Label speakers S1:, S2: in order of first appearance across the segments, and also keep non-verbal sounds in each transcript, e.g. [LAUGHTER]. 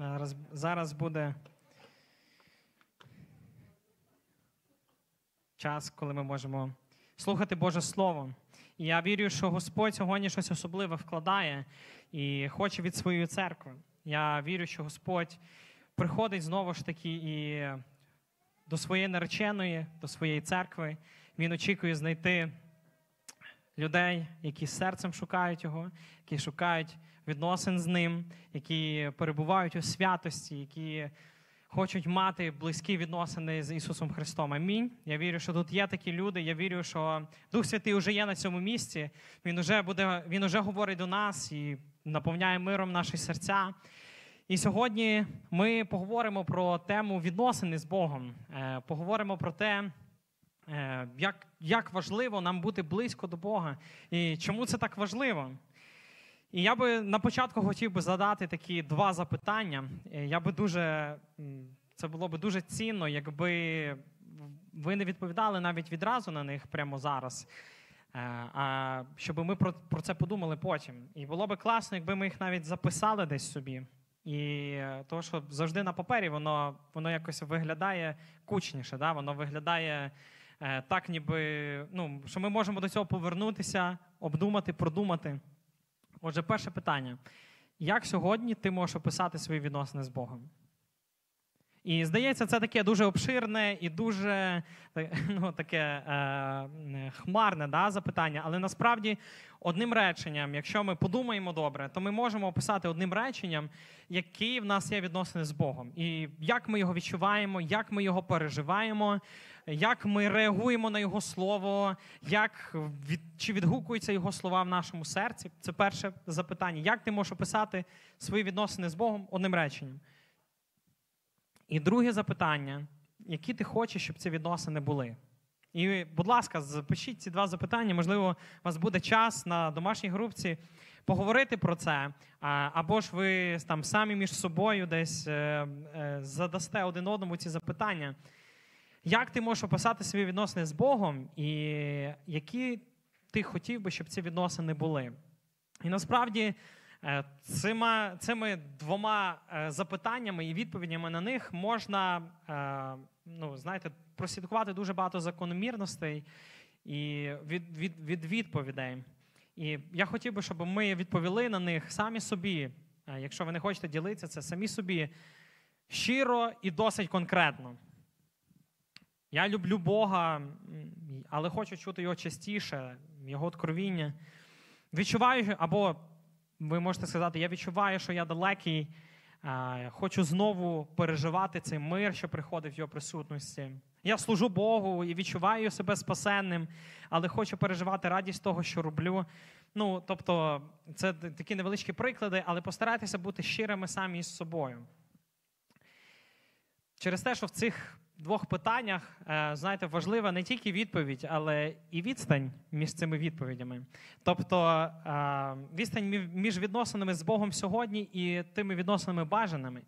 S1: Зараз, зараз буде час, коли ми можемо слухати Боже Слово. І я вірю, що Господь сьогодні щось особливе вкладає і хоче від своєї церкви. Я вірю, що Господь приходить знову ж таки і до своєї нареченої, до своєї церкви. Він очікує знайти людей, які серцем шукають його, які шукають відносин з ним, які перебувають у святості, які хочуть мати близькі відносини з Ісусом Христом. Амінь. Я вірю, що тут є такі люди. Я вірю, що Дух Святий вже є на цьому місці. Він уже буде, він уже говорить до нас і наповняє миром наші серця. І сьогодні ми поговоримо про тему відносини з Богом. Е, Поговоримо про те, е, як, як важливо нам бути близько до Бога і чому це так важливо. І я би на початку хотів би задати такі два запитання. Е, Я би дуже це було би дуже цінно, якби ви не відповідали навіть відразу на них прямо зараз. Е, А щоб ми про, про це подумали потім. І було би класно, якби ми їх навіть записали десь собі. І е, того, що завжди на папері воно, воно якось виглядає кучніше, да? воно виглядає так, ніби ну, що ми можемо до цього повернутися, обдумати, продумати. Отже, перше питання: як сьогодні ти можеш описати свої відносини з Богом? І здається, це таке дуже обширне і дуже [LAUGHS] ну, таке е, хмарне да, запитання. Але насправді одним реченням, якщо ми подумаємо добре, то ми можемо описати одним реченням, які в нас є відносини з Богом, і як ми його відчуваємо, як ми його переживаємо, як ми реагуємо на Його слово, як від, чи відгукуються Його слова в нашому серці. Це перше запитання. Як ти можеш описати свої відносини з Богом одним реченням? І друге запитання: які ти хочеш, щоб ці відносини були? І, будь ласка, запишіть ці два запитання. Можливо, у вас буде час на домашній групці поговорити про це. Або ж ви там самі між собою десь е, е, задасте один одному ці запитання. Як ти можеш описати свої відносини з Богом, і які ти хотів би, щоб ці відносини були? І насправді е, цими, цими двома е, запитаннями і відповідями на них можна, е, ну, знаєте, прослідкувати дуже багато закономірностей і від, від, від відповідей. І я хотів би, щоб ми відповіли на них самі собі, якщо ви не хочете ділитися, це самі собі щиро і досить конкретно. Я люблю Бога, але хочу чути його частіше, його откровіння. Відчуваю, або ви можете сказати, я відчуваю, що я далекий, хочу знову переживати цей мир, що приходить в його присутності. Я служу Богу і відчуваю себе спасенним, але хочу переживати радість того, що роблю. Ну, тобто, це такі невеличкі приклади, але постарайтеся бути щирими самі із собою. Через те, що в цих двох питаннях, е, знаєте, важлива не тільки відповідь, але і відстань між цими відповідями. Тобто е, відстань між відносинами з Богом сьогодні і тими відносинами бажаними.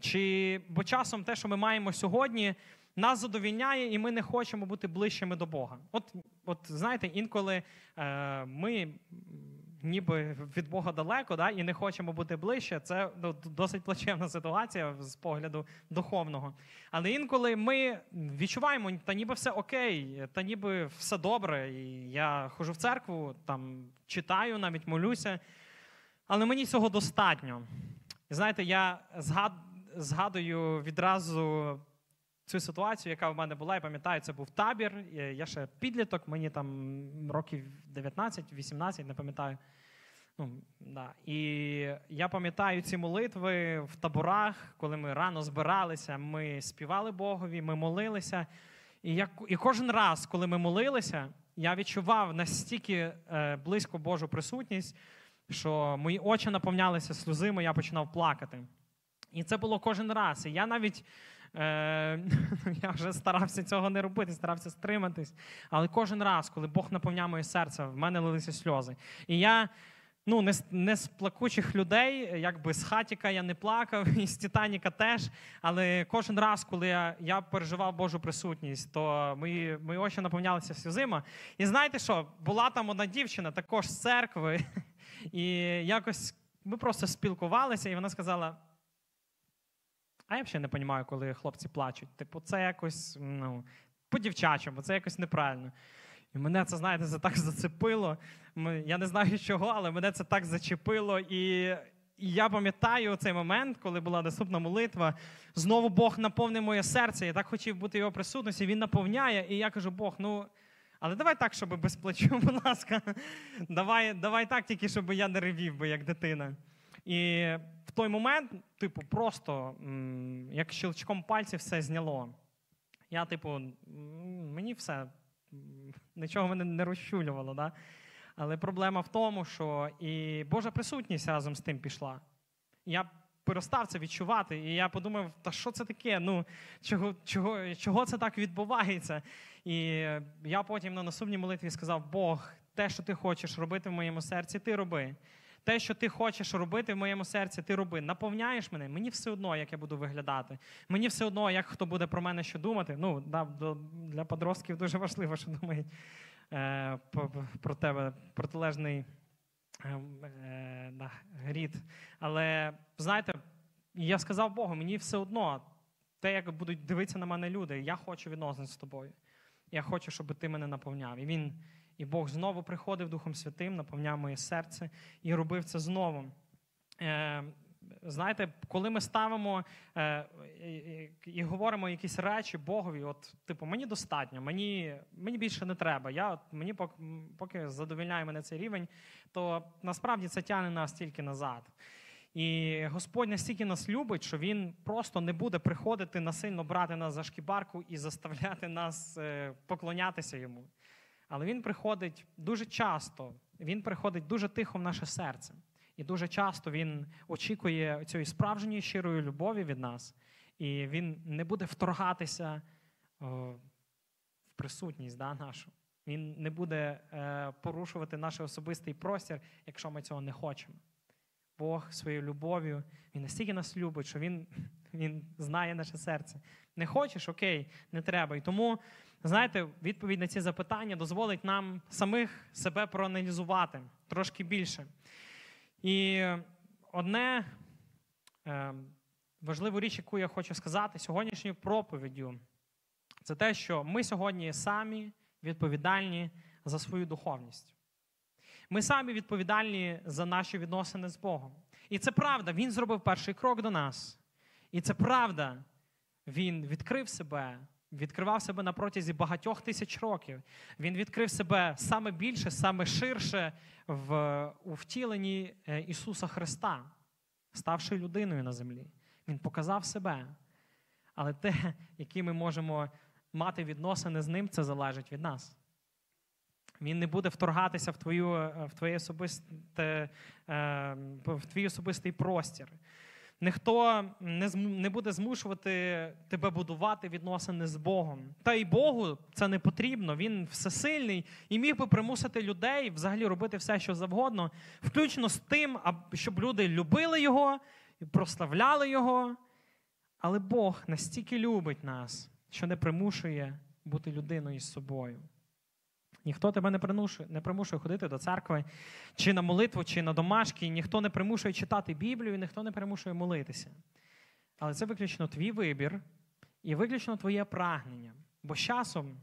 S1: Чи бо часом те, що ми маємо сьогодні, нас задовільняє, і ми не хочемо бути ближчими до Бога. От, от знаєте, інколи е, ми ніби від Бога далеко, да, і не хочемо бути ближче. Це ну, досить плачевна ситуація з погляду духовного. Але інколи ми відчуваємо, та ніби все окей, та ніби все добре. І я ходжу в церкву, там читаю, навіть молюся. Але мені цього достатньо. І знаєте, я згад... згадую відразу. Цю ситуацію, яка в мене була, я пам'ятаю, це був табір. Я ще підліток, мені там років 19-18, не пам'ятаю. Ну, да. І я пам'ятаю ці молитви в таборах, коли ми рано збиралися, ми співали Богові, ми молилися. І я, і кожен раз, коли ми молилися, я відчував настільки е, близько Божу присутність, що мої очі наповнялися сльозами, я починав плакати. І це було кожен раз. І я навіть. Е, [LAUGHS] я вже старався цього не робити, старався стриматись. Але кожен раз, коли Бог наповняв моє серце, в мене лилися сльози. І я ну, не, не з плакучих людей, якби з хатіка я не плакав, [LAUGHS] і з Титаніка теж. Але кожен раз, коли я я переживав Божу присутність, то мої мої очі наповнялися сльозима. І знаєте що? Була там одна дівчина, також з церкви, [LAUGHS] і якось ми просто спілкувалися, і вона сказала. А я взагалі не розумію, коли хлопці плачуть. Типу, це якось ну, по-дівчачому, це якось неправильно. І мене це, знаєте, це так [LAUGHS] зацепило. Я не знаю чого, але мене це так зачепило. І, я пам'ятаю цей момент, коли була наступна молитва. Знову Бог наповнив моє серце. Я так хотів бути його присутності. Він наповняє. І я кажу: Бог, ну. Але давай так, щоб без плачу, [LAUGHS] будь ласка. Давай давай так, тільки щоб я не ревів би, як дитина. І в той момент, типу, просто як щелчком пальців все зняло. Я, типу, мені все, нічого мене не розчулювало. Да? Але проблема в тому, що і Божа присутність разом з тим пішла. Я перестав це відчувати, і я подумав, та що це таке? Ну, Чого чого, чого це так відбувається? І я потім на наступній молитві сказав: Бог, те, що ти хочеш робити в моєму серці, ти роби. Те, що ти хочеш робити в моєму серці, ти роби. Наповняєш мене, мені все одно, як я буду виглядати. Мені все одно, як хто буде про мене що думати. Ну, Для подростків дуже важливо, що думають е, про тебе протилежний е, е, рід. Але знаєте, я сказав Богу, мені все одно те, як будуть дивитися на мене люди, я хочу відносин з тобою. Я хочу, щоб ти мене наповняв. І він і Бог знову приходив Духом Святим, наповняв моє серце і робив це знову. Е, Знаєте, коли ми ставимо е, і, говоримо якісь речі Богові, от, типу, мені достатньо, мені мені більше не треба. Я, от, Мені поки, поки задовільняє мене цей рівень, то насправді це тягне нас тільки назад. І Господь настільки нас любить, що Він просто не буде приходити насильно брати нас за шкібарку і заставляти нас е, поклонятися йому. Але він приходить дуже часто, він приходить дуже тихо в наше серце. І дуже часто він очікує цієї справжньої щирої любові від нас, і він не буде вторгатися в присутність да, нашу. Він не буде е, порушувати наш особистий простір, якщо ми цього не хочемо. Бог своєю любов'ю, Він настільки нас любить, що Він [LAUGHS] він знає наше серце. Не хочеш, окей, не треба. І тому знаєте, відповідь на ці запитання дозволить нам самих себе проаналізувати трошки більше. І одне е, важливу річ, яку я хочу сказати сьогоднішньою проповіддю, це те, що ми сьогодні самі відповідальні за свою духовність. Ми самі відповідальні за наші відносини з Богом. І це правда, Він зробив перший крок до нас. І це правда, Він відкрив себе відкривав себе на протязі багатьох тисяч років. Він відкрив себе саме більше, саме ширше в у втіленні е, Ісуса Христа, ставши людиною на землі. Він показав себе. Але те, які ми можемо мати відносини з ним, це залежить від нас. Він не буде вторгатися в твою, в, твоє особисте, е, в твій особистий простір. Ніхто не не буде змушувати тебе будувати відносини з Богом. Та й Богу це не потрібно. Він всесильний і міг би примусити людей взагалі робити все, що завгодно, включно з тим, щоб люди любили його прославляли Його. Але Бог настільки любить нас, що не примушує бути людиною з собою. Ніхто тебе не примушує, не примушує ходити до церкви, чи на молитву, чи на домашки, ніхто не примушує читати Біблію, ніхто не примушує молитися. Але це виключно твій вибір і виключно твоє прагнення. Бо з часом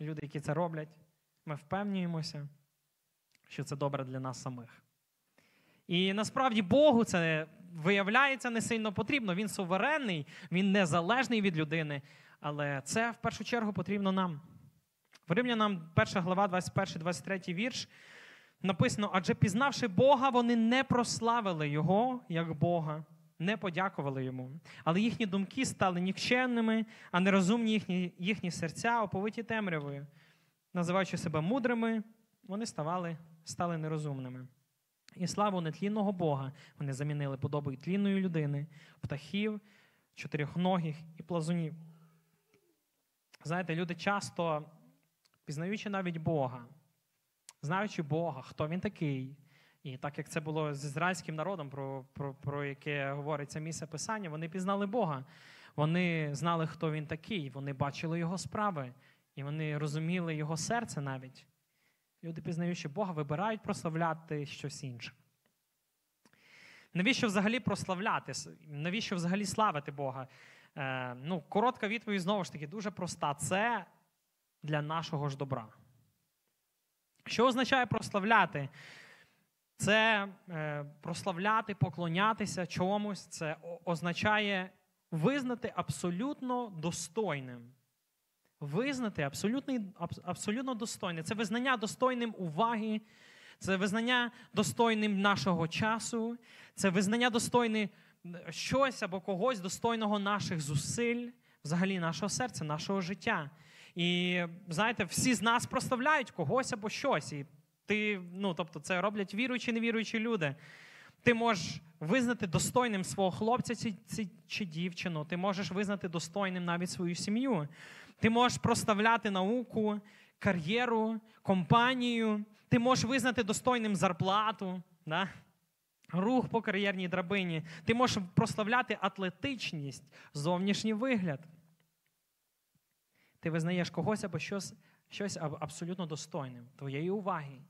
S1: люди, які це роблять, ми впевнюємося, що це добре для нас самих. І насправді Богу це виявляється не сильно потрібно. Він суверенний, він незалежний від людини, але це в першу чергу потрібно нам. В Римлянам 1 глава, 21-23 вірш. Написано: адже пізнавши Бога, вони не прославили Його як Бога, не подякували йому. Але їхні думки стали нікчемними, а нерозумні їхні їхні серця оповиті темрявою. Називаючи себе мудрими, вони ставали, стали нерозумними. І славу нетлінного Бога вони замінили подобою тлінної людини, птахів, чотирьохногих і плазунів. Знаєте, люди часто пізнаючи навіть Бога, знаючи Бога, хто він такий. І так як це було з ізраїльським народом, про про, про яке говориться місце Писання, вони пізнали Бога. Вони знали, хто він такий, вони бачили його справи, і вони розуміли його серце навіть. Люди, пізнаючи Бога, вибирають прославляти щось інше. Навіщо взагалі прославляти? Навіщо взагалі славити Бога? Е, ну, Коротка відповідь знову ж таки дуже проста. Це для нашого ж добра. Що означає прославляти? Це е, прославляти, поклонятися чомусь, це означає визнати абсолютно достойним. Визнати абсолютно, абсолютно достойним. Це визнання достойним уваги, це визнання достойним нашого часу, це визнання достойне щось або когось достойного наших зусиль, взагалі нашого серця, нашого життя. І знаєте, всі з нас проставляють когось або щось. І ти, ну, тобто, це роблять віруючі, невіруючі люди. Ти можеш визнати достойним свого хлопця чи, чи, чи дівчину, ти можеш визнати достойним навіть свою сім'ю. Ти можеш проставляти науку, кар'єру, компанію, ти можеш визнати достойним зарплату, да? рух по кар'єрній драбині. Ти можеш прославляти атлетичність, зовнішній вигляд. Ти визнаєш когось або щось щось абсолютно достойним, твоєї уваги,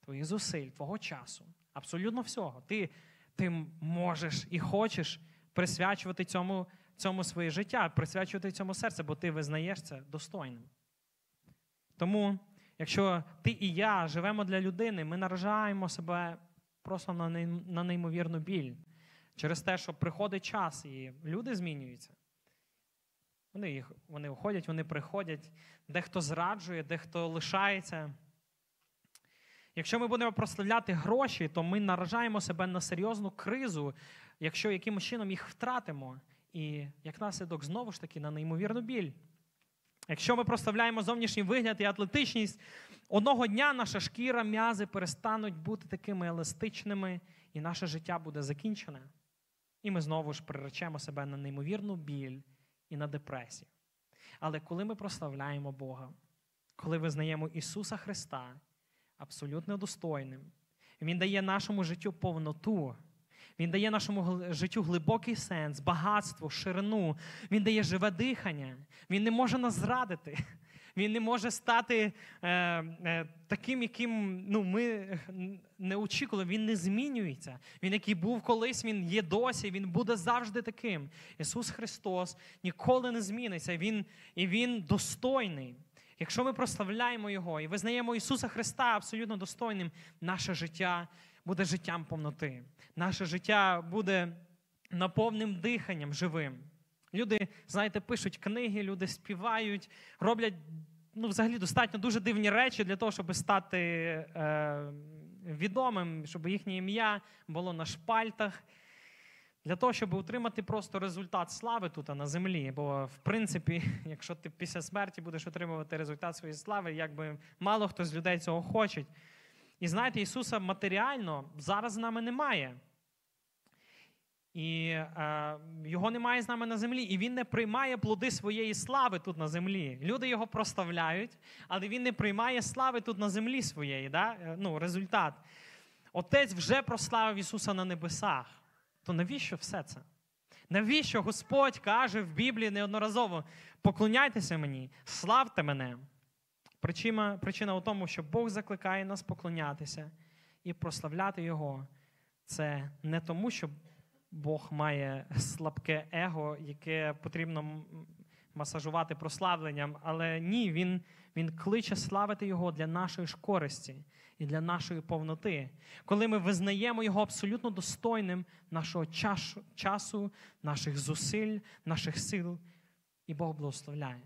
S1: твоїх зусиль, твого часу, абсолютно всього. Ти ти можеш і хочеш присвячувати цьому цьому своє життя, присвячувати цьому серце, бо ти визнаєш це достойним. Тому, якщо ти і я живемо для людини, ми наражаємо себе просто на неймовірну біль через те, що приходить час, і люди змінюються. Вони їх, вони уходять, вони приходять, дехто зраджує, дехто лишається. Якщо ми будемо прославляти гроші, то ми наражаємо себе на серйозну кризу, якщо якимось чином їх втратимо. І як наслідок, знову ж таки, на неймовірну біль. Якщо ми проставляємо зовнішній вигляд і атлетичність, одного дня наша шкіра, м'язи перестануть бути такими еластичними, і наше життя буде закінчене. І ми знову ж приречемо себе на неймовірну біль і на депресію. Але коли ми прославляємо Бога, коли визнаємо Ісуса Христа абсолютно достойним, Він дає нашому життю повноту. Він дає нашому життю глибокий сенс, багатство, ширину. Він дає живе дихання. Він не може нас зрадити. Він не може стати е, е, таким, яким ну, ми не очікували. Він не змінюється. Він, який був колись, він є досі, він буде завжди таким. Ісус Христос ніколи не зміниться. Він, І Він достойний. Якщо ми прославляємо Його і визнаємо Ісуса Христа абсолютно достойним, наше життя буде життям повноти. Наше життя буде наповним диханням живим. Люди, знаєте, пишуть книги, люди співають, роблять ну, взагалі достатньо дуже дивні речі для того, щоб стати е, відомим, щоб їхнє ім'я було на шпальтах. Для того, щоб отримати просто результат слави тут на землі. Бо, в принципі, [LAUGHS] якщо ти після смерті будеш отримувати результат своєї слави, якби мало хто з людей цього хоче. І знаєте, Ісуса матеріально зараз з нами немає. І е, його немає з нами на землі, і він не приймає плоди своєї слави тут на землі. Люди його проставляють, але він не приймає слави тут на землі своєї. Да? Е, ну, Результат. Отець вже прославив Ісуса на небесах. То навіщо все це? Навіщо Господь каже в Біблії неодноразово: поклоняйтеся мені, славте мене. Причина, причина у тому, що Бог закликає нас поклонятися і прославляти Його. Це не тому, що Бог має слабке его, яке потрібно масажувати прославленням, але ні, Він він кличе славити Його для нашої ж користі і для нашої повноти. Коли ми визнаємо Його абсолютно достойним нашого часу, часу наших зусиль, наших сил, і Бог благословляє.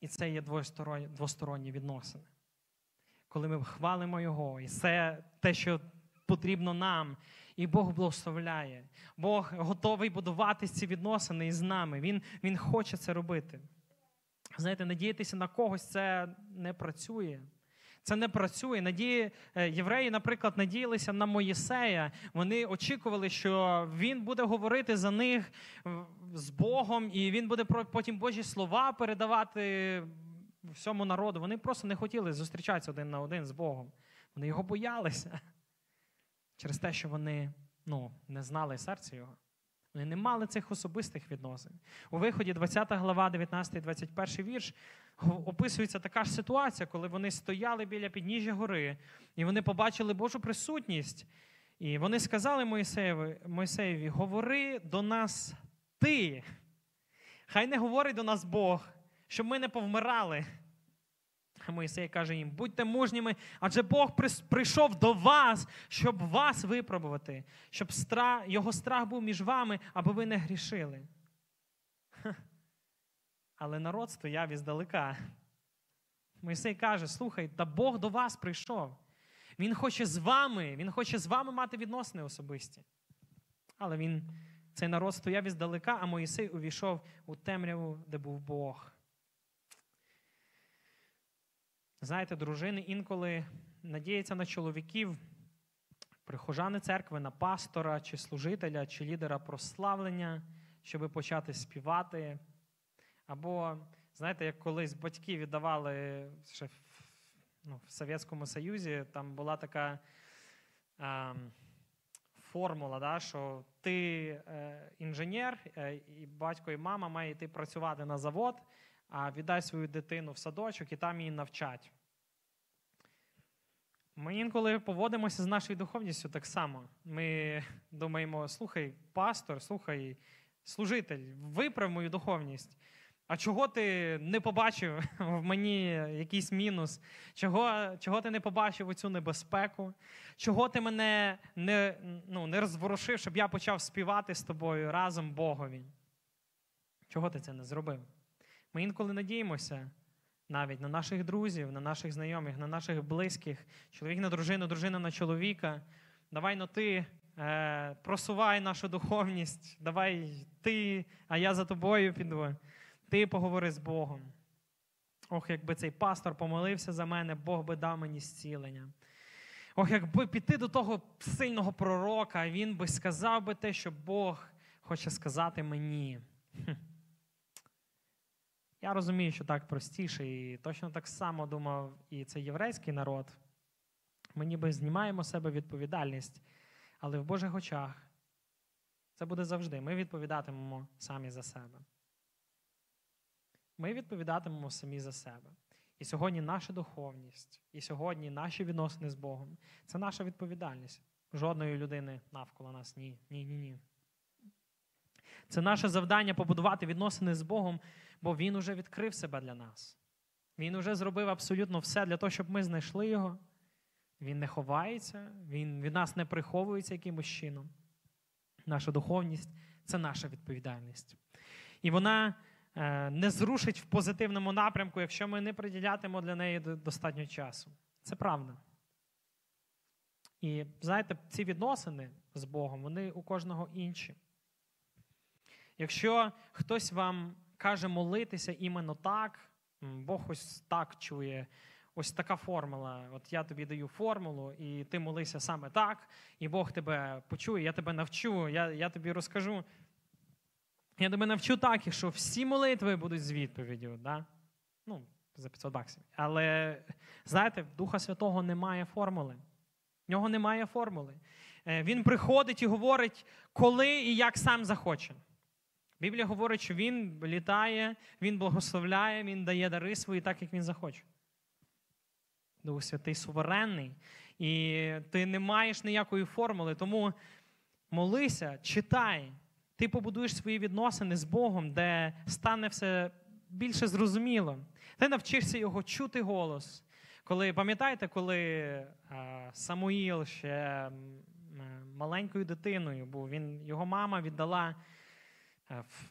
S1: І це є двосторонні відносини. Коли ми хвалимо Його, і це те, що потрібно нам. І Бог благословляє. Бог готовий будувати ці відносини із нами. Він, Він хоче це робити. Знаєте, надіятися на когось це не працює. Це не працює. Надії е, євреї, наприклад, надіялися на Моїсея. Вони очікували, що він буде говорити за них з Богом, і він буде потім Божі слова передавати всьому народу. Вони просто не хотіли зустрічатися один на один з Богом. Вони його боялися через те, що вони ну, не знали серця його. Вони не мали цих особистих відносин. У виході 20 глава, 19, 21 вірш описується така ж ситуація, коли вони стояли біля підніжжя гори, і вони побачили Божу присутність. І вони сказали Моїсеєві, Моїсеєві, говори до нас ти. Хай не говорить до нас Бог, щоб ми не повмирали. Моїсей каже їм: будьте мужніми, адже Бог прийшов до вас, щоб вас випробувати, щоб страх, його страх був між вами, аби ви не грішили. Але народ стояв іздалека. Моїсей каже: слухай, та Бог до вас прийшов. Він хоче з вами, він хоче з вами мати відносини особисті. Але він, цей народ стояв іздалека, а Моїсей увійшов у темряву, де був Бог. Знаєте, дружини інколи надіються на чоловіків, прихожани церкви, на пастора, чи служителя, чи лідера прославлення, щоби почати співати. Або, знаєте, як колись батьки віддавали ще в, ну, в Совєтському Союзі, там була така е, формула, да, що ти е, інженер, е, і батько і мама має йти працювати на завод а віддай свою дитину в садочок і там її навчать. Ми інколи поводимося з нашою духовністю так само. Ми думаємо, слухай, пастор, слухай, служитель, виправ мою духовність. А чого ти не побачив [LAUGHS] в мені якийсь мінус? Чого чого ти не побачив оцю небезпеку? Чого ти мене не ну, не розворушив, щоб я почав співати з тобою разом Богові? Чого ти це не зробив? Ми інколи надіємося навіть на наших друзів, на наших знайомих, на наших близьких, чоловік на дружину, дружина на чоловіка. Давай но ти е, просувай нашу духовність, давай ти, а я за тобою піду. Ти поговори з Богом. Ох, якби цей пастор помолився за мене, Бог би дав мені зцілення. Ох, якби піти до того сильного пророка, він би сказав би те, що Бог хоче сказати мені. Я розумію, що так простіше, і точно так само думав і цей єврейський народ. Ми ніби знімаємо себе відповідальність, але в Божих очах це буде завжди. Ми відповідатимемо самі за себе. Ми відповідатимемо самі за себе. І сьогодні наша духовність, і сьогодні наші відносини з Богом це наша відповідальність. Жодної людини навколо нас ні. Ні, ні, ні. Це наше завдання побудувати відносини з Богом, бо Він уже відкрив себе для нас. Він уже зробив абсолютно все для того, щоб ми знайшли його. Він не ховається, він від нас не приховується якимось чином. Наша духовність це наша відповідальність. І вона е, не зрушить в позитивному напрямку, якщо ми не приділятимо для неї достатньо часу. Це правда. І знаєте, ці відносини з Богом, вони у кожного інші. Якщо хтось вам каже молитися іменно так, Бог ось так чує. Ось така формула. От я тобі даю формулу, і ти молися саме так, і Бог тебе почує, я тебе навчу, я я тобі розкажу. Я тебе навчу так, що всі молитви будуть з відповіддю. Да? Ну, за 500 баксів. Але знаєте, Духа Святого немає формули. В нього немає формули. Е, він приходить і говорить, коли і як сам захоче. Біблія говорить, що він літає, він благословляє, він дає дари свої так, як він захоче. Дух Святий суверенний. І ти не маєш ніякої формули, тому молися, читай. Ти побудуєш свої відносини з Богом, де стане все більше зрозуміло. Ти навчишся його чути голос. Коли пам'ятаєте, коли Самуїл ще маленькою дитиною був, він, його мама віддала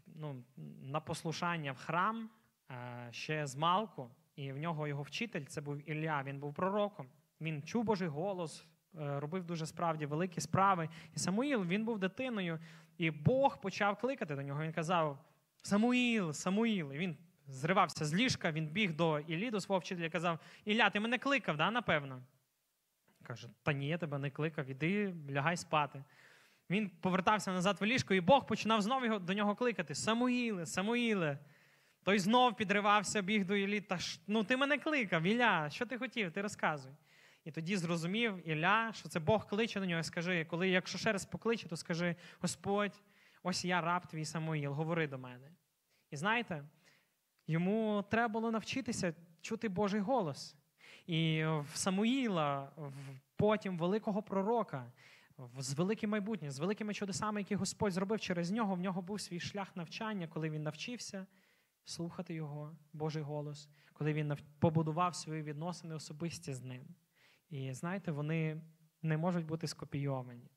S1: ну, на послушання в храм е, ще з малку, і в нього його вчитель це був Ілля, він був пророком. Він чув Божий голос, е, робив дуже справді великі справи. І Самуїл він був дитиною, і Бог почав кликати до нього. Він казав: Самуїл, Самуїл. І він зривався з ліжка, він біг до Іллі, до свого вчителя і казав: Ілля, ти мене кликав, да, напевно? Каже, та ні, я тебе не кликав, іди, лягай спати. Він повертався назад в ліжко, і Бог починав знову до нього кликати: Самуїле, Самуїле. Той знов підривався, біг до Іллі. Та ну ти мене кликав, Ілля, що ти хотів? Ти розказуй. І тоді зрозумів Ілля, що це Бог кличе до нього і скажи, коли, якщо ще раз покличе, то скажи: Господь, ось я раб твій Самуїл, говори до мене. І знаєте, йому треба було навчитися чути Божий голос. І в Самуїла, потім великого пророка, з великим майбутнім, з великими чудесами, які Господь зробив через нього. В нього був свій шлях навчання, коли він навчився слухати його, Божий голос, коли він побудував свої відносини особисті з ним. І знаєте, вони не можуть бути скопійовані.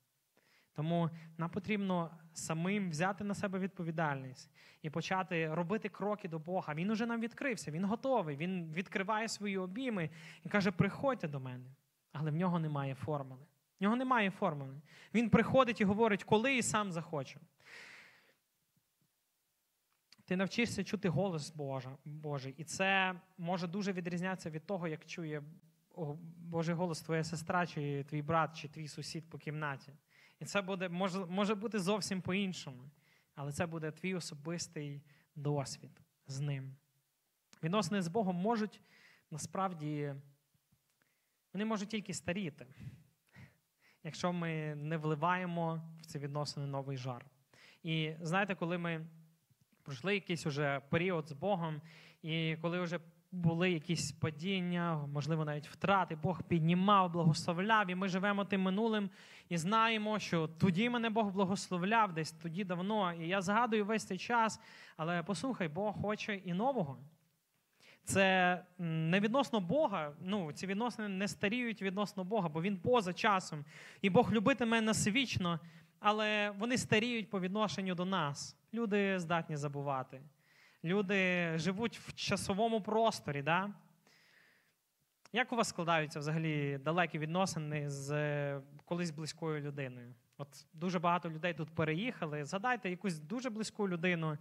S1: Тому нам потрібно самим взяти на себе відповідальність і почати робити кроки до Бога. Він уже нам відкрився, він готовий, він відкриває свої обійми і каже: приходьте до мене. Але в нього немає формули. В нього немає формули. Він приходить і говорить, коли і сам захоче. Ти навчишся чути голос Божий. І це може дуже відрізнятися від того, як чує Божий голос твоя сестра, чи твій брат, чи твій сусід по кімнаті. І це буде, може, може бути зовсім по-іншому. Але це буде твій особистий досвід з ним. Відносини з Богом можуть насправді вони можуть тільки старіти, якщо ми не вливаємо в ці відносини новий жар. І знаєте, коли ми пройшли якийсь уже період з Богом, і коли вже були якісь падіння, можливо, навіть втрати, Бог піднімав, благословляв, і ми живемо тим минулим і знаємо, що тоді мене Бог благословляв, десь тоді давно. І я згадую весь цей час, але послухай, Бог хоче і нового. Це не відносно Бога. Ну, ці відносини не старіють відносно Бога, бо Він поза часом. І Бог любитиме нас вічно, але вони старіють по відношенню до нас. Люди здатні забувати. Люди живуть в часовому просторі. Да? Як у вас складаються взагалі далекі відносини з е, колись близькою людиною? От Дуже багато людей тут переїхали. Згадайте якусь дуже близьку людину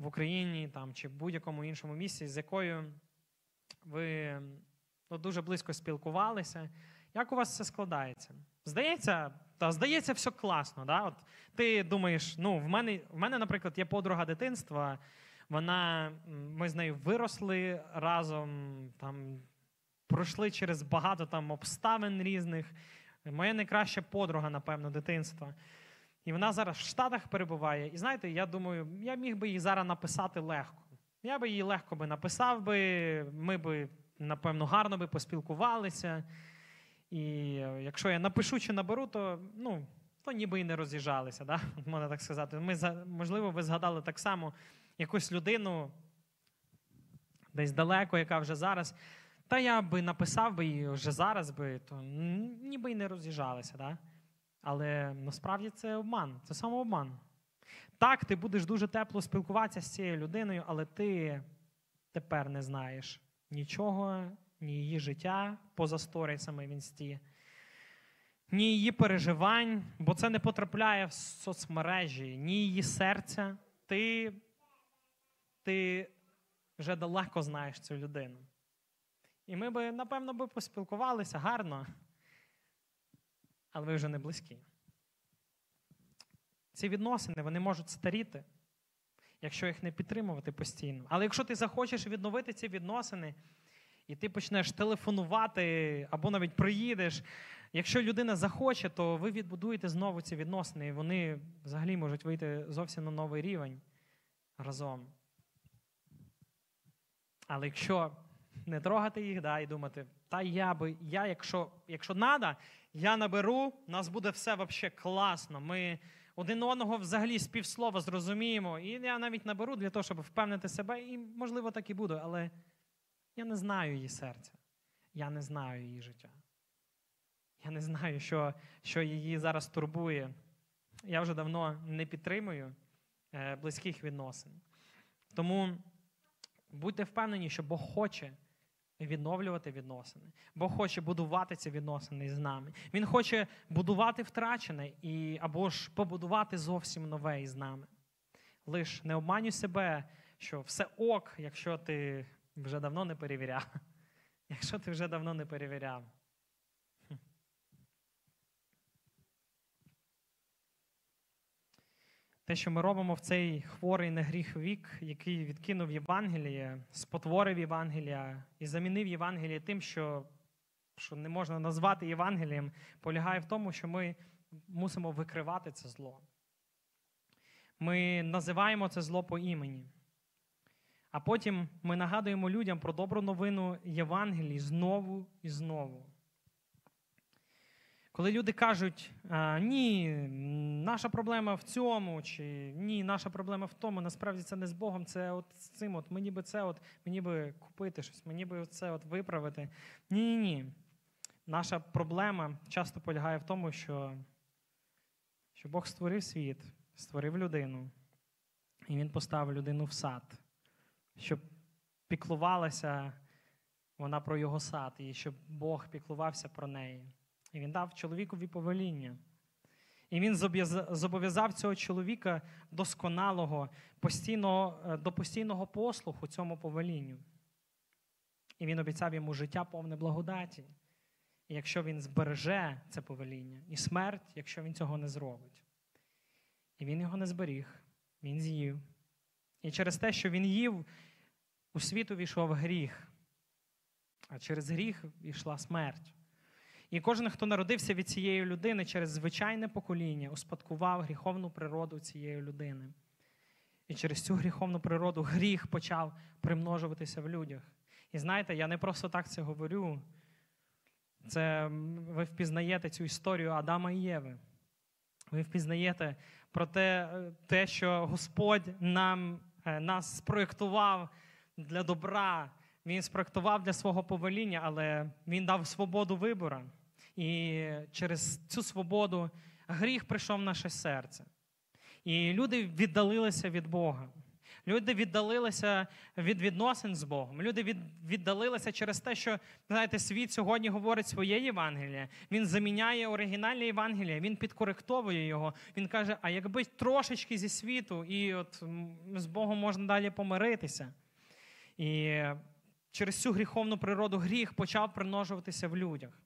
S1: в Україні там, чи в будь-якому іншому місці, з якою ви ну, дуже близько спілкувалися. Як у вас це складається? Здається, та здається, все класно. Да? От Ти думаєш, ну, в мене, в мене, наприклад, є подруга дитинства. Вона, Ми з нею виросли разом, там, пройшли через багато там обставин різних. Моя найкраща подруга, напевно, дитинства. І вона зараз в Штатах перебуває. І знаєте, я думаю, я міг би її зараз написати легко. Я би її легко би написав, би, ми би, напевно, гарно би поспілкувалися. І якщо я напишу чи наберу, то ну, то ніби і не роз'їжджалися, да? [LAUGHS] можна так сказати. Ми, Можливо, ви згадали так само якусь людину десь далеко, яка вже зараз. Та я би написав би її вже зараз, би, то ніби й не роз'їжджалися. Да? Але насправді це обман, це самообман. Так, ти будеш дуже тепло спілкуватися з цією людиною, але ти тепер не знаєш нічого, ні її життя поза сторісами в інсті, ні її переживань, бо це не потрапляє в соцмережі, ні її серця. Ти, Ти вже далеко знаєш цю людину. І ми би, напевно, би поспілкувалися гарно але ви вже не близькі. Ці відносини вони можуть старіти, якщо їх не підтримувати постійно. Але якщо ти захочеш відновити ці відносини, і ти почнеш телефонувати або навіть приїдеш, якщо людина захоче, то ви відбудуєте знову ці відносини, і вони взагалі можуть вийти зовсім на новий рівень разом. Але якщо не трогати їх, да, і думати, та я би, я, якщо якщо надо, я наберу, у нас буде все взагалі класно. Ми один одного взагалі з півслова зрозуміємо. І я навіть наберу для того, щоб впевнити себе, і, можливо, так і буду, але я не знаю її серця. Я не знаю її життя. Я не знаю, що що її зараз турбує. Я вже давно не підтримую е, близьких відносин. Тому будьте впевнені, що Бог хоче відновлювати відносини. Бог хоче будувати ці відносини з нами. Він хоче будувати втрачене і або ж побудувати зовсім нове із нами. Лиш не обманюй себе, що все ок, якщо ти вже давно не перевіряв. [LAUGHS] Якщо ти вже давно не перевіряв. Те, що ми робимо в цей хворий на гріх вік, який відкинув Євангеліє, спотворив Євангелія і замінив Євангеліє тим, що що не можна назвати Євангелієм, полягає в тому, що ми мусимо викривати це зло. Ми називаємо це зло по імені. А потім ми нагадуємо людям про добру новину Євангелії знову і знову. Коли люди кажуть, ні, наша проблема в цьому, чи ні, наша проблема в тому, насправді це не з Богом, це от з цим, от мені би це, от мені би купити щось, мені би це от виправити. Ні, ні, ні. Наша проблема часто полягає в тому, що, що Бог створив світ, створив людину, і Він поставив людину в сад, щоб піклувалася вона про його сад, і щоб Бог піклувався про неї. І він дав чоловікові повеління. І він зобов'язав цього чоловіка досконалого, постійно, е, до постійного послуху цьому повелінню. І він обіцяв йому життя повне благодаті. І якщо він збереже це повеління, і смерть, якщо він цього не зробить. І він його не зберіг, він з'їв. І через те, що він їв, у світ увійшов гріх, а через гріх війшла смерть. І кожен, хто народився від цієї людини через звичайне покоління, успадкував гріховну природу цієї людини. І через цю гріховну природу гріх почав примножуватися в людях. І знаєте, я не просто так це говорю. Це ви впізнаєте цю історію Адама і Єви. Ви впізнаєте про те, те що Господь нам, е, нас спроєктував для добра. Він спроектував для свого повеління, але він дав свободу вибору. І через цю свободу гріх прийшов в наше серце. І люди віддалилися від Бога. Люди віддалилися від відносин з Богом. Люди віддалилися через те, що знаєте, світ сьогодні говорить своє Євангеліє. Він заміняє оригінальне Євангеліє, він підкоректовує його. Він каже: а якби трошечки зі світу, і от з Богом можна далі помиритися. І через цю гріховну природу гріх почав примножуватися в людях.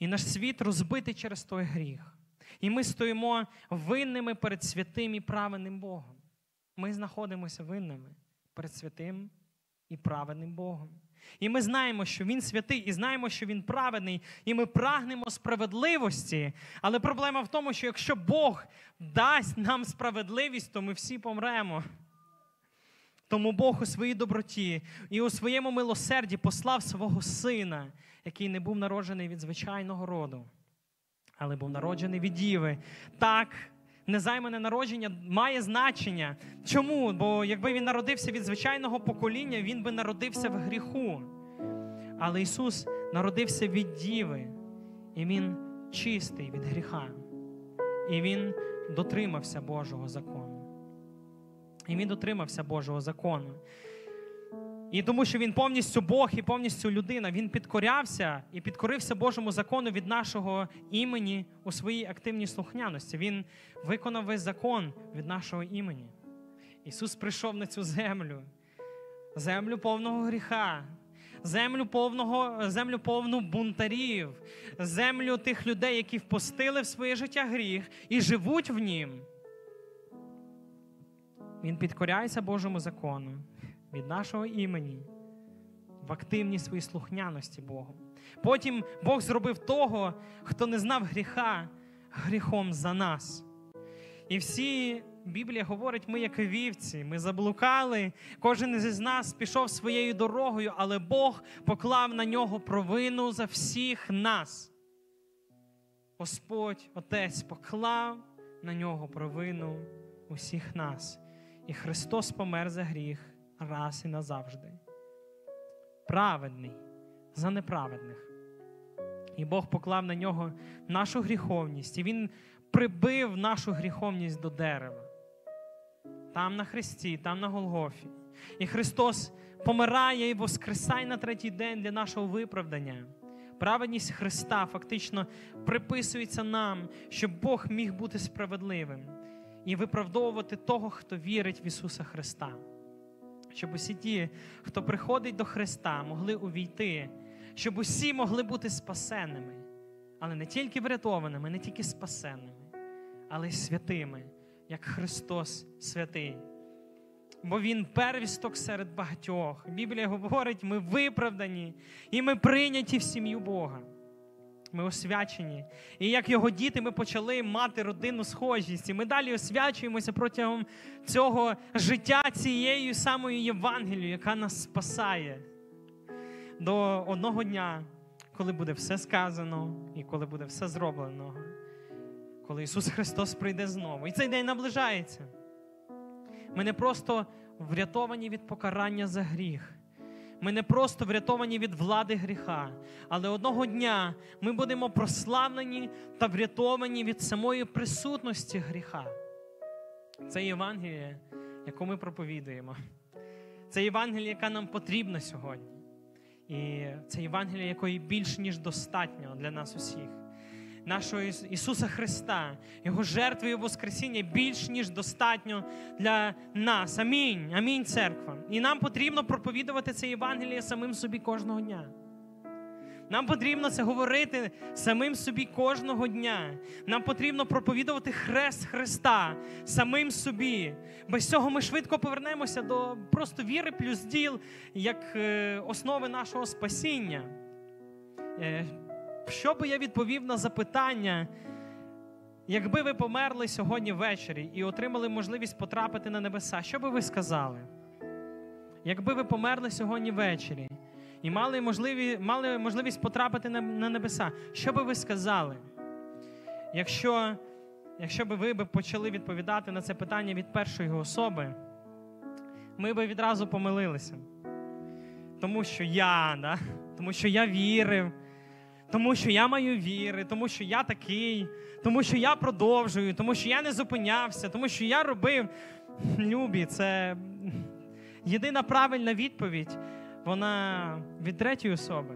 S1: І наш світ розбитий через той гріх. І ми стоїмо винними перед святим і праведним Богом. Ми знаходимося винними перед святим і праведним Богом. І ми знаємо, що Він святий, і знаємо, що Він праведний, і ми прагнемо справедливості. Але проблема в тому, що якщо Бог дасть нам справедливість, то ми всі помремо. Тому Бог у своїй доброті і у своєму милосерді послав свого сина, який не був народжений від звичайного роду, але був народжений від Діви. Так, незаймане народження має значення. Чому? Бо якби він народився від звичайного покоління, він би народився в гріху. Але Ісус народився від Діви, і Він чистий від гріха. І Він дотримався Божого закону. І він дотримався Божого закону. І тому, що він повністю Бог і повністю людина, він підкорявся і підкорився Божому закону від нашого імені у своїй активній слухняності. Він виконав весь закон від нашого імені. Ісус прийшов на цю землю, землю повного гріха, землю повного, землю повну бунтарів, землю тих людей, які впустили в своє життя гріх і живуть в нім. Він підкоряється Божому закону від нашого імені в активній своїй слухняності Богу. Потім Бог зробив того, хто не знав гріха, гріхом за нас. І всі Біблія говорить, ми як вівці, ми заблукали, кожен із нас пішов своєю дорогою, але Бог поклав на нього провину за всіх нас. Господь, Отець, поклав на нього провину усіх нас. І Христос помер за гріх раз і назавжди. Праведний за неправедних. І Бог поклав на нього нашу гріховність, і Він прибив нашу гріховність до дерева. Там на Христі, там на Голгофі. І Христос помирає і воскресає на третій день для нашого виправдання. Праведність Христа фактично приписується нам, щоб Бог міг бути справедливим і виправдовувати того, хто вірить в Ісуса Христа. Щоб усі ті, хто приходить до Христа, могли увійти, щоб усі могли бути спасенними, але не тільки врятованими, не тільки спасенними, але й святими, як Христос святий. Бо Він первісток серед багатьох. Біблія говорить, ми виправдані і ми прийняті в сім'ю Бога. Ми освячені. І як його діти, ми почали мати родинну схожість. І ми далі освячуємося протягом цього життя цією самою Євангелією, яка нас спасає. До одного дня, коли буде все сказано і коли буде все зроблено, коли Ісус Христос прийде знову. І цей день наближається. Ми не просто врятовані від покарання за гріх. Ми не просто врятовані від влади гріха, але одного дня ми будемо прославлені та врятовані від самої присутності гріха. Це Євангеліє, яку ми проповідуємо. Це Євангеліє, яка нам потрібна сьогодні. І це Євангеліє, якої більш ніж достатньо для нас усіх. Нашого Ісуса Христа, Його жертви і Воскресіння більш ніж достатньо для нас. Амінь. Амінь, церква. І нам потрібно проповідувати це Євангеліє самим собі кожного дня. Нам потрібно це говорити самим собі кожного дня. Нам потрібно проповідувати хрест Христа самим собі. Без цього ми швидко повернемося до просто віри плюс діл як е, основи нашого спасіння. Що би я відповів на запитання, якби ви померли сьогодні ввечері і отримали можливість потрапити на небеса, що би ви сказали? Якби ви померли сьогодні ввечері і мали можливі, мали можливість потрапити на, на небеса, що би ви сказали? Якщо якщо би ви почали відповідати на це питання від першої особи, ми би відразу помилилися. Тому що я, да? тому що я вірив, тому що я маю віри, тому що я такий, тому що я продовжую, тому що я не зупинявся, тому що я робив. Любі, це єдина правильна відповідь, вона від третьої особи.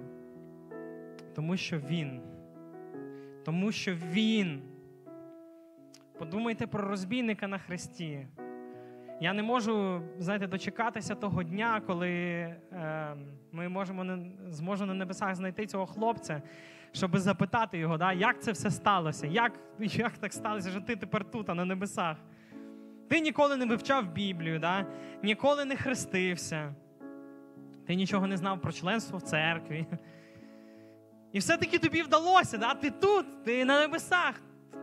S1: Тому що він. Тому що він. Подумайте про розбійника на хресті. Я не можу, знаєте, дочекатися того дня, коли е, ми можемо не, зможемо на небесах знайти цього хлопця, щоб запитати його, да, як це все сталося, як як так сталося, що ти тепер тут, а на небесах. Ти ніколи не вивчав Біблію, да? ніколи не хрестився, ти нічого не знав про членство в церкві. І все-таки тобі вдалося, да? ти тут, ти на небесах,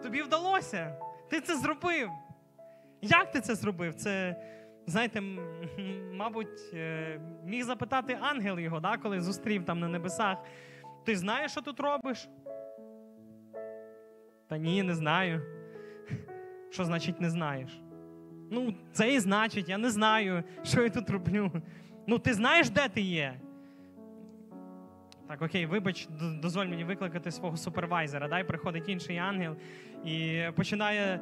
S1: тобі вдалося. Ти це зробив. Як ти це зробив? Це, знаєте, мабуть, е, міг запитати ангел його, да, коли зустрів там на небесах. Ти знаєш, що тут робиш? Та ні, не знаю. [LAUGHS] Що значить не знаєш? Ну, це і значить, я не знаю, [LAUGHS] що я тут роблю. Ну, ти знаєш, де ти є? Так, окей, вибач, дозволь мені викликати свого супервайзера. Дай приходить інший ангел і починає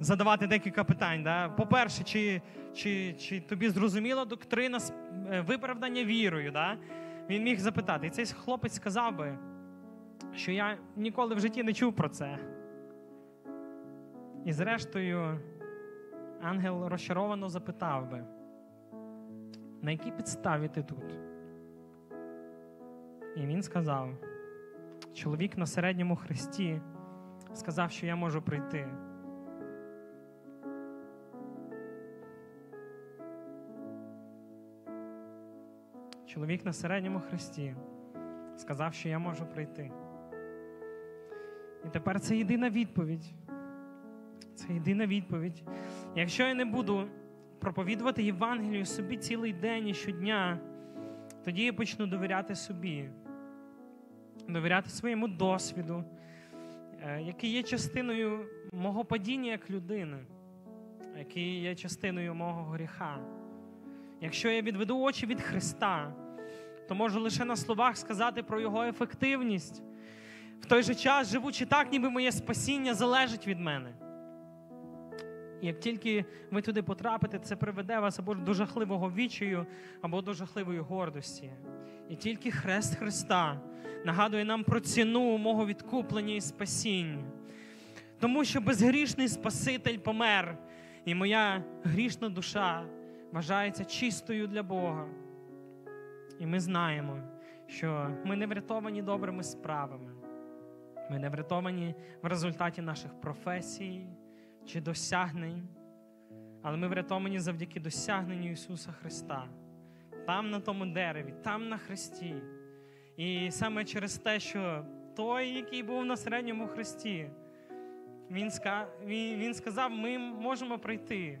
S1: задавати декілька питань. Да? По-перше, чи чи, чи тобі зрозуміла доктрина е, виправдання вірою? Да? Він міг запитати. І цей хлопець сказав би, що я ніколи в житті не чув про це. І зрештою, ангел розчаровано запитав би, на якій підставі ти тут? І він сказав: чоловік на середньому хресті сказав, що я можу прийти. Чоловік на середньому хресті сказав, що я можу прийти. І тепер це єдина відповідь. Це єдина відповідь. Якщо я не буду проповідувати Євангелію собі цілий день і щодня, тоді я почну довіряти собі, довіряти своєму досвіду, е, який є частиною мого падіння як людини, який є частиною мого гріха. Якщо я відведу очі від Христа, то можу лише на словах сказати про Його ефективність. В той же час, живучи так, ніби моє спасіння залежить від мене. І як тільки ви туди потрапите, це приведе вас або до жахливого вічаю, або до жахливої гордості. І тільки хрест Христа нагадує нам про ціну мого відкуплення і спасіння. Тому що безгрішний Спаситель помер, і моя грішна душа вважається чистою для Бога. І ми знаємо, що ми не врятовані добрими справами. Ми не врятовані в результаті наших професій чи досягнень, але ми врятовані завдяки досягненню Ісуса Христа, там на тому дереві, там на Христі. І саме через те, що той, який був на середньому хресті, він, він сказав, ми можемо прийти.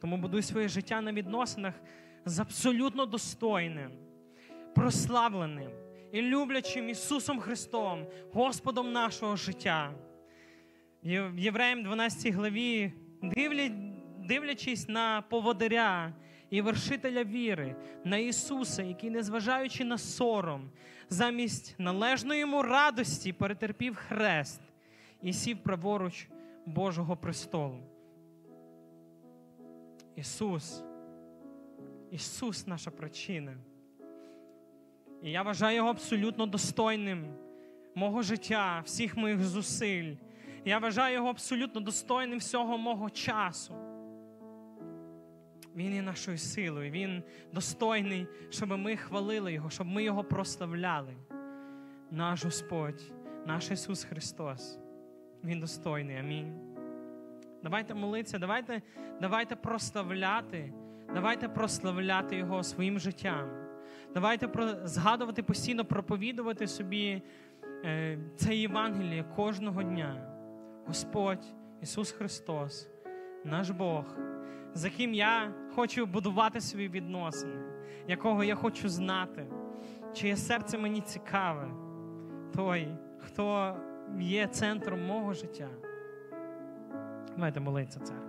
S1: Тому будуй своє життя на відносинах з абсолютно достойним. прославленим і люблячим Ісусом Христом, Господом нашого життя. В Євреям 12 главі, дивлячись на поводиря і вершителя віри, на Ісуса, який, незважаючи на сором, замість належної йому радості перетерпів хрест і сів праворуч Божого престолу. Ісус, Ісус наша причина. І я вважаю його абсолютно достойним мого життя, всіх моїх зусиль. Я вважаю його абсолютно достойним всього мого часу. Він є нашою силою, Він достойний, щоб ми хвалили Його, щоб ми Його прославляли. Наш Господь, наш Ісус Христос. Він достойний. Амінь. Давайте молитися, давайте, давайте прославляти, давайте прославляти Його своїм життям. Давайте згадувати постійно, проповідувати собі е, це Євангеліє кожного дня. Господь, Ісус Христос, наш Бог, за ким я хочу будувати свої відносини, якого я хочу знати, чиє серце мені цікаве, той, хто є центром мого життя. Давайте молитися, церква.